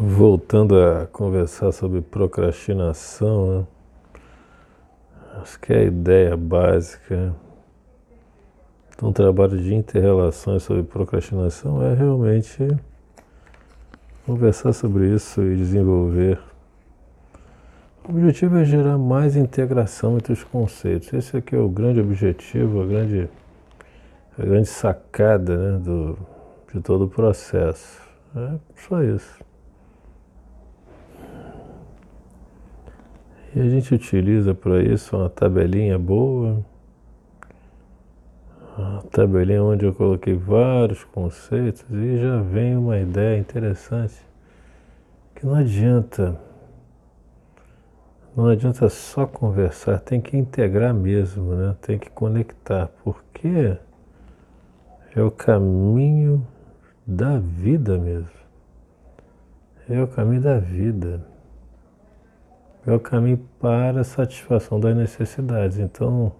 voltando a conversar sobre procrastinação, né? acho que é a ideia básica um trabalho de interrelações sobre procrastinação é realmente conversar sobre isso e desenvolver. O objetivo é gerar mais integração entre os conceitos. Esse aqui é o grande objetivo, a grande, a grande sacada né, do, de todo o processo. É só isso. E a gente utiliza para isso uma tabelinha boa, uma tabelinha onde eu coloquei vários conceitos e já vem uma ideia interessante que não adianta, não adianta só conversar, tem que integrar mesmo, né? tem que conectar, porque é o caminho da vida mesmo. É o caminho da vida é o caminho para a satisfação das necessidades. Então,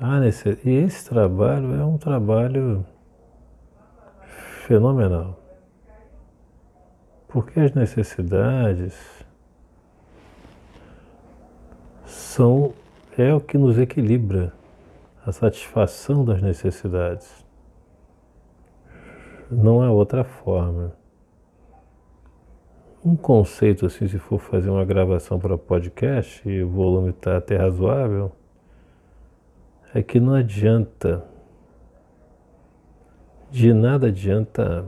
a necess... e esse trabalho é um trabalho fenomenal. Porque as necessidades são é o que nos equilibra, a satisfação das necessidades. Não há outra forma um conceito assim, se for fazer uma gravação para podcast e o volume está até razoável, é que não adianta, de nada adianta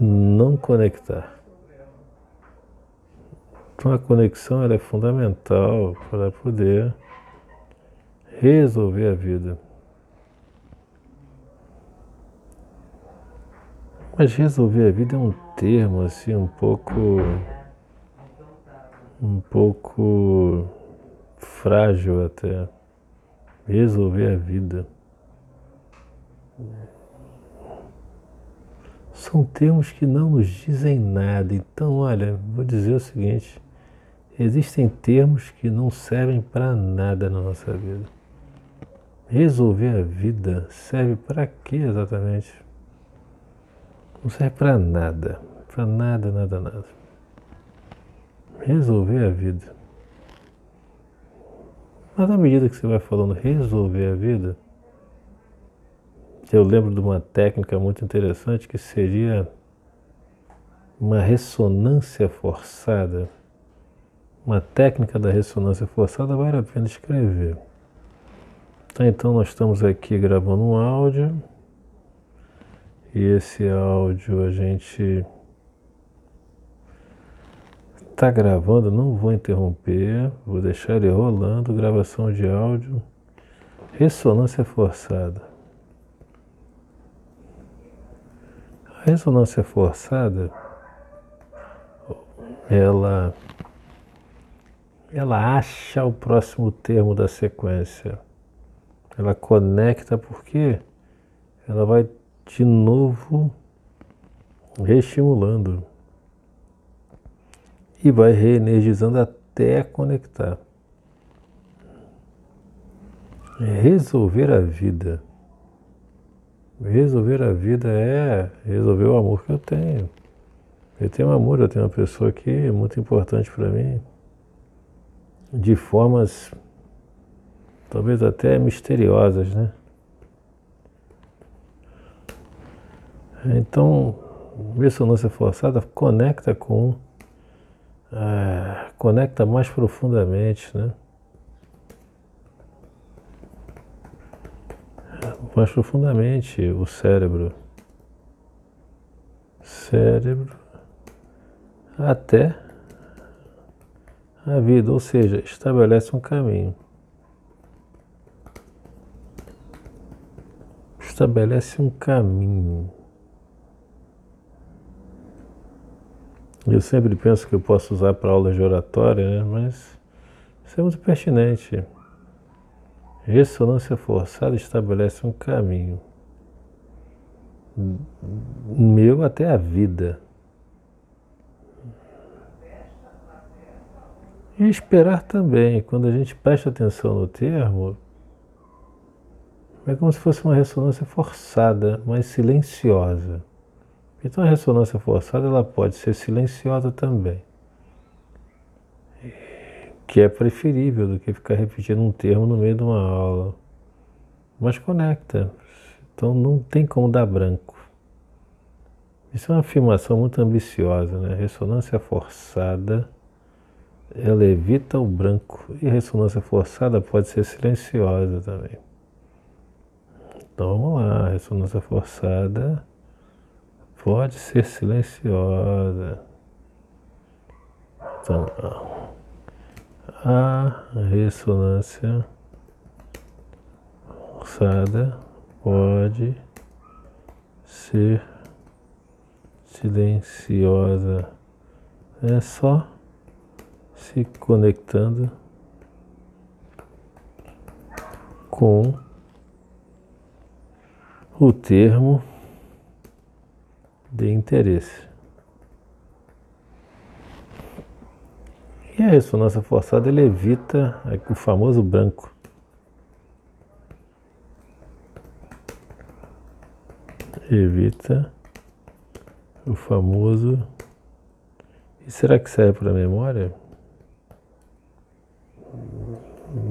não conectar. Então a conexão é fundamental para poder resolver a vida. Mas resolver a vida é um termo assim um pouco um pouco frágil até. Resolver a vida. São termos que não nos dizem nada. Então, olha, vou dizer o seguinte: existem termos que não servem para nada na nossa vida. Resolver a vida serve para quê exatamente? Não serve para nada. Para nada, nada, nada. Resolver a vida. Mas à medida que você vai falando resolver a vida, eu lembro de uma técnica muito interessante que seria uma ressonância forçada. Uma técnica da ressonância forçada vale a pena escrever. Então nós estamos aqui gravando um áudio e esse áudio a gente está gravando, não vou interromper, vou deixar ele rolando, gravação de áudio, ressonância forçada. A ressonância forçada, ela, ela acha o próximo termo da sequência. Ela conecta porque ela vai de novo reestimulando e vai reenergizando até conectar. Resolver a vida. Resolver a vida é resolver o amor que eu tenho. Eu tenho um amor, eu tenho uma pessoa aqui muito importante para mim, de formas talvez até misteriosas, né? Então, ressonância forçada conecta com. É, conecta mais profundamente, né? Mais profundamente o cérebro. Cérebro até a vida, ou seja, estabelece um caminho. Estabelece um caminho. Eu sempre penso que eu posso usar para aulas de oratória, né? mas isso é muito pertinente. Ressonância forçada estabelece um caminho meu até a vida. E esperar também, quando a gente presta atenção no termo, é como se fosse uma ressonância forçada, mas silenciosa. Então a ressonância forçada ela pode ser silenciosa também, que é preferível do que ficar repetindo um termo no meio de uma aula, mas conecta. Então não tem como dar branco. Isso é uma afirmação muito ambiciosa, né? Ressonância forçada, ela evita o branco e ressonância forçada pode ser silenciosa também. Então vamos lá, ressonância forçada pode ser silenciosa. Então, a ressonância forçada pode ser silenciosa. É só se conectando com o termo de interesse. E a ressonância forçada evita o famoso branco. Evita o famoso. E será que serve para memória?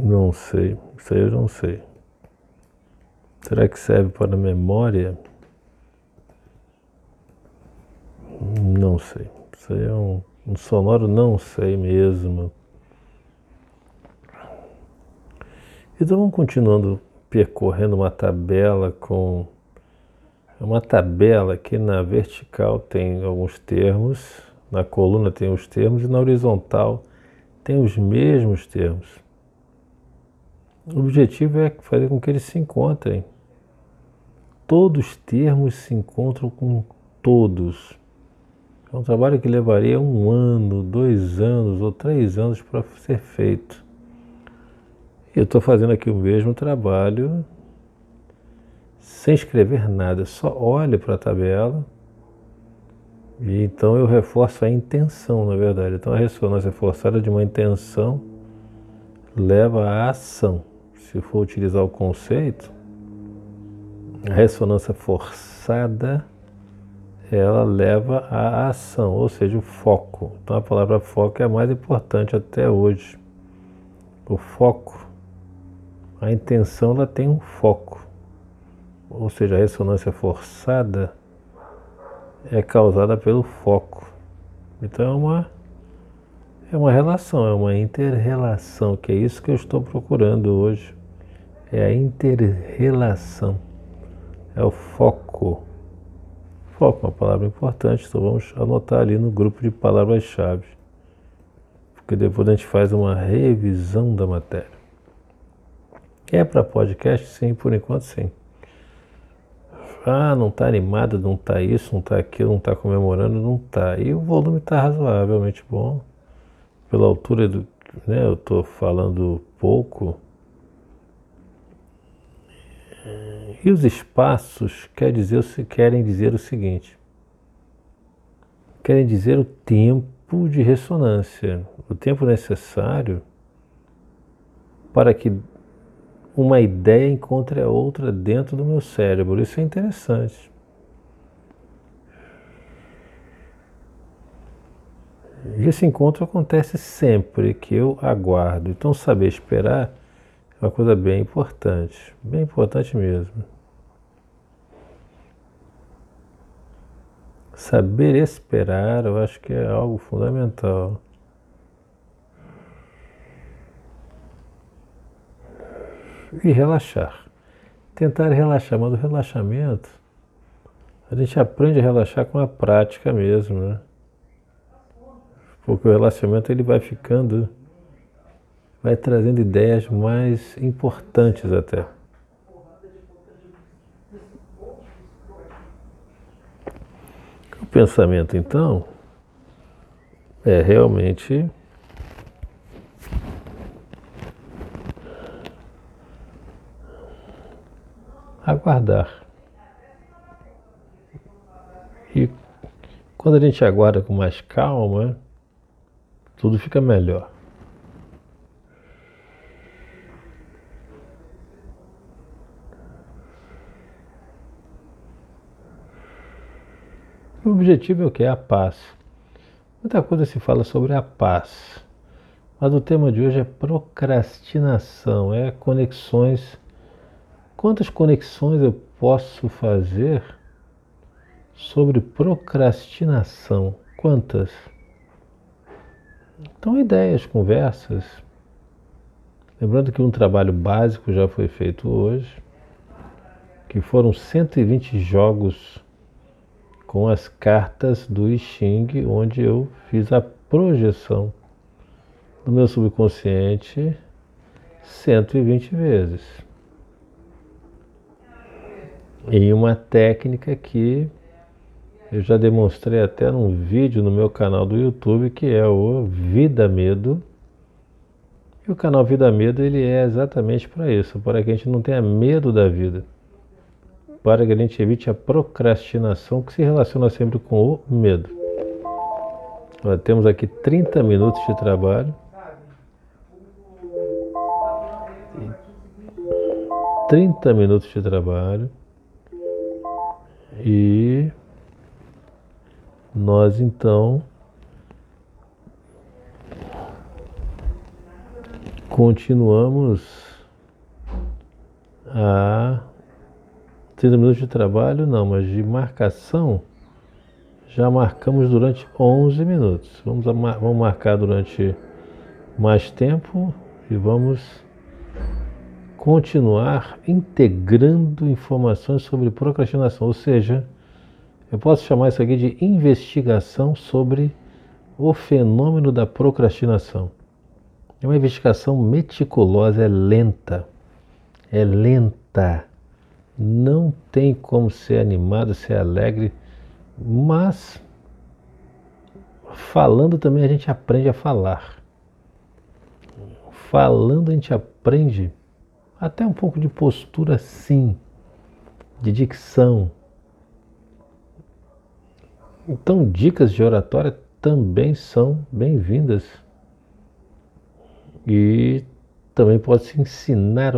Não sei. Isso aí eu não sei. Será que serve para memória? Não aí é um, um sonoro não sei mesmo. Então vamos continuando percorrendo uma tabela com uma tabela que na vertical tem alguns termos, na coluna tem os termos e na horizontal tem os mesmos termos. O objetivo é fazer com que eles se encontrem. Todos os termos se encontram com todos. É um trabalho que levaria um ano, dois anos ou três anos para ser feito. Eu estou fazendo aqui o mesmo trabalho sem escrever nada, só olho para a tabela e então eu reforço a intenção, na verdade. Então a ressonância forçada de uma intenção leva à ação. Se for utilizar o conceito, a ressonância forçada ela leva à ação, ou seja, o foco. Então a palavra foco é a mais importante até hoje. O foco, a intenção ela tem um foco. Ou seja, a ressonância forçada é causada pelo foco. Então é uma é uma relação, é uma interrelação, que é isso que eu estou procurando hoje. É a interrelação. É o foco. Foco é uma palavra importante, então vamos anotar ali no grupo de palavras-chave. Porque depois a gente faz uma revisão da matéria. É para podcast? Sim, por enquanto sim. Ah, não está animado, não está isso, não está aquilo, não está comemorando, não está. E o volume está razoavelmente bom. Pela altura do. Né, eu estou falando pouco. E os espaços quer dizer, querem dizer o seguinte: querem dizer o tempo de ressonância, o tempo necessário para que uma ideia encontre a outra dentro do meu cérebro. Isso é interessante. E esse encontro acontece sempre que eu aguardo. Então, saber esperar é uma coisa bem importante, bem importante mesmo. Saber esperar, eu acho que é algo fundamental. e relaxar. Tentar relaxar, mas o relaxamento, a gente aprende a relaxar com a prática mesmo, né? Porque o relaxamento ele vai ficando, vai trazendo ideias mais importantes até. O pensamento, então, é realmente aguardar. E quando a gente aguarda com mais calma, tudo fica melhor. O objetivo é o que? A paz. Muita coisa se fala sobre a paz. Mas o tema de hoje é procrastinação, é conexões. Quantas conexões eu posso fazer sobre procrastinação? Quantas? Então, ideias, conversas. Lembrando que um trabalho básico já foi feito hoje, que foram 120 jogos com as cartas do I Ching, onde eu fiz a projeção do meu subconsciente 120 vezes. Em uma técnica que eu já demonstrei até num vídeo no meu canal do YouTube, que é o Vida Medo. E o canal Vida Medo ele é exatamente para isso, para que a gente não tenha medo da vida para que a gente evite a procrastinação que se relaciona sempre com o medo. Nós temos aqui 30 minutos de trabalho. 30 minutos de trabalho. E nós então continuamos a 30 minutos de trabalho, não, mas de marcação, já marcamos durante 11 minutos. Vamos, vamos marcar durante mais tempo e vamos continuar integrando informações sobre procrastinação, ou seja, eu posso chamar isso aqui de investigação sobre o fenômeno da procrastinação. É uma investigação meticulosa, é lenta, é lenta não tem como ser animado, ser alegre, mas falando também a gente aprende a falar. Falando a gente aprende até um pouco de postura sim, de dicção. Então, dicas de oratória também são bem-vindas. E também pode se ensinar oratória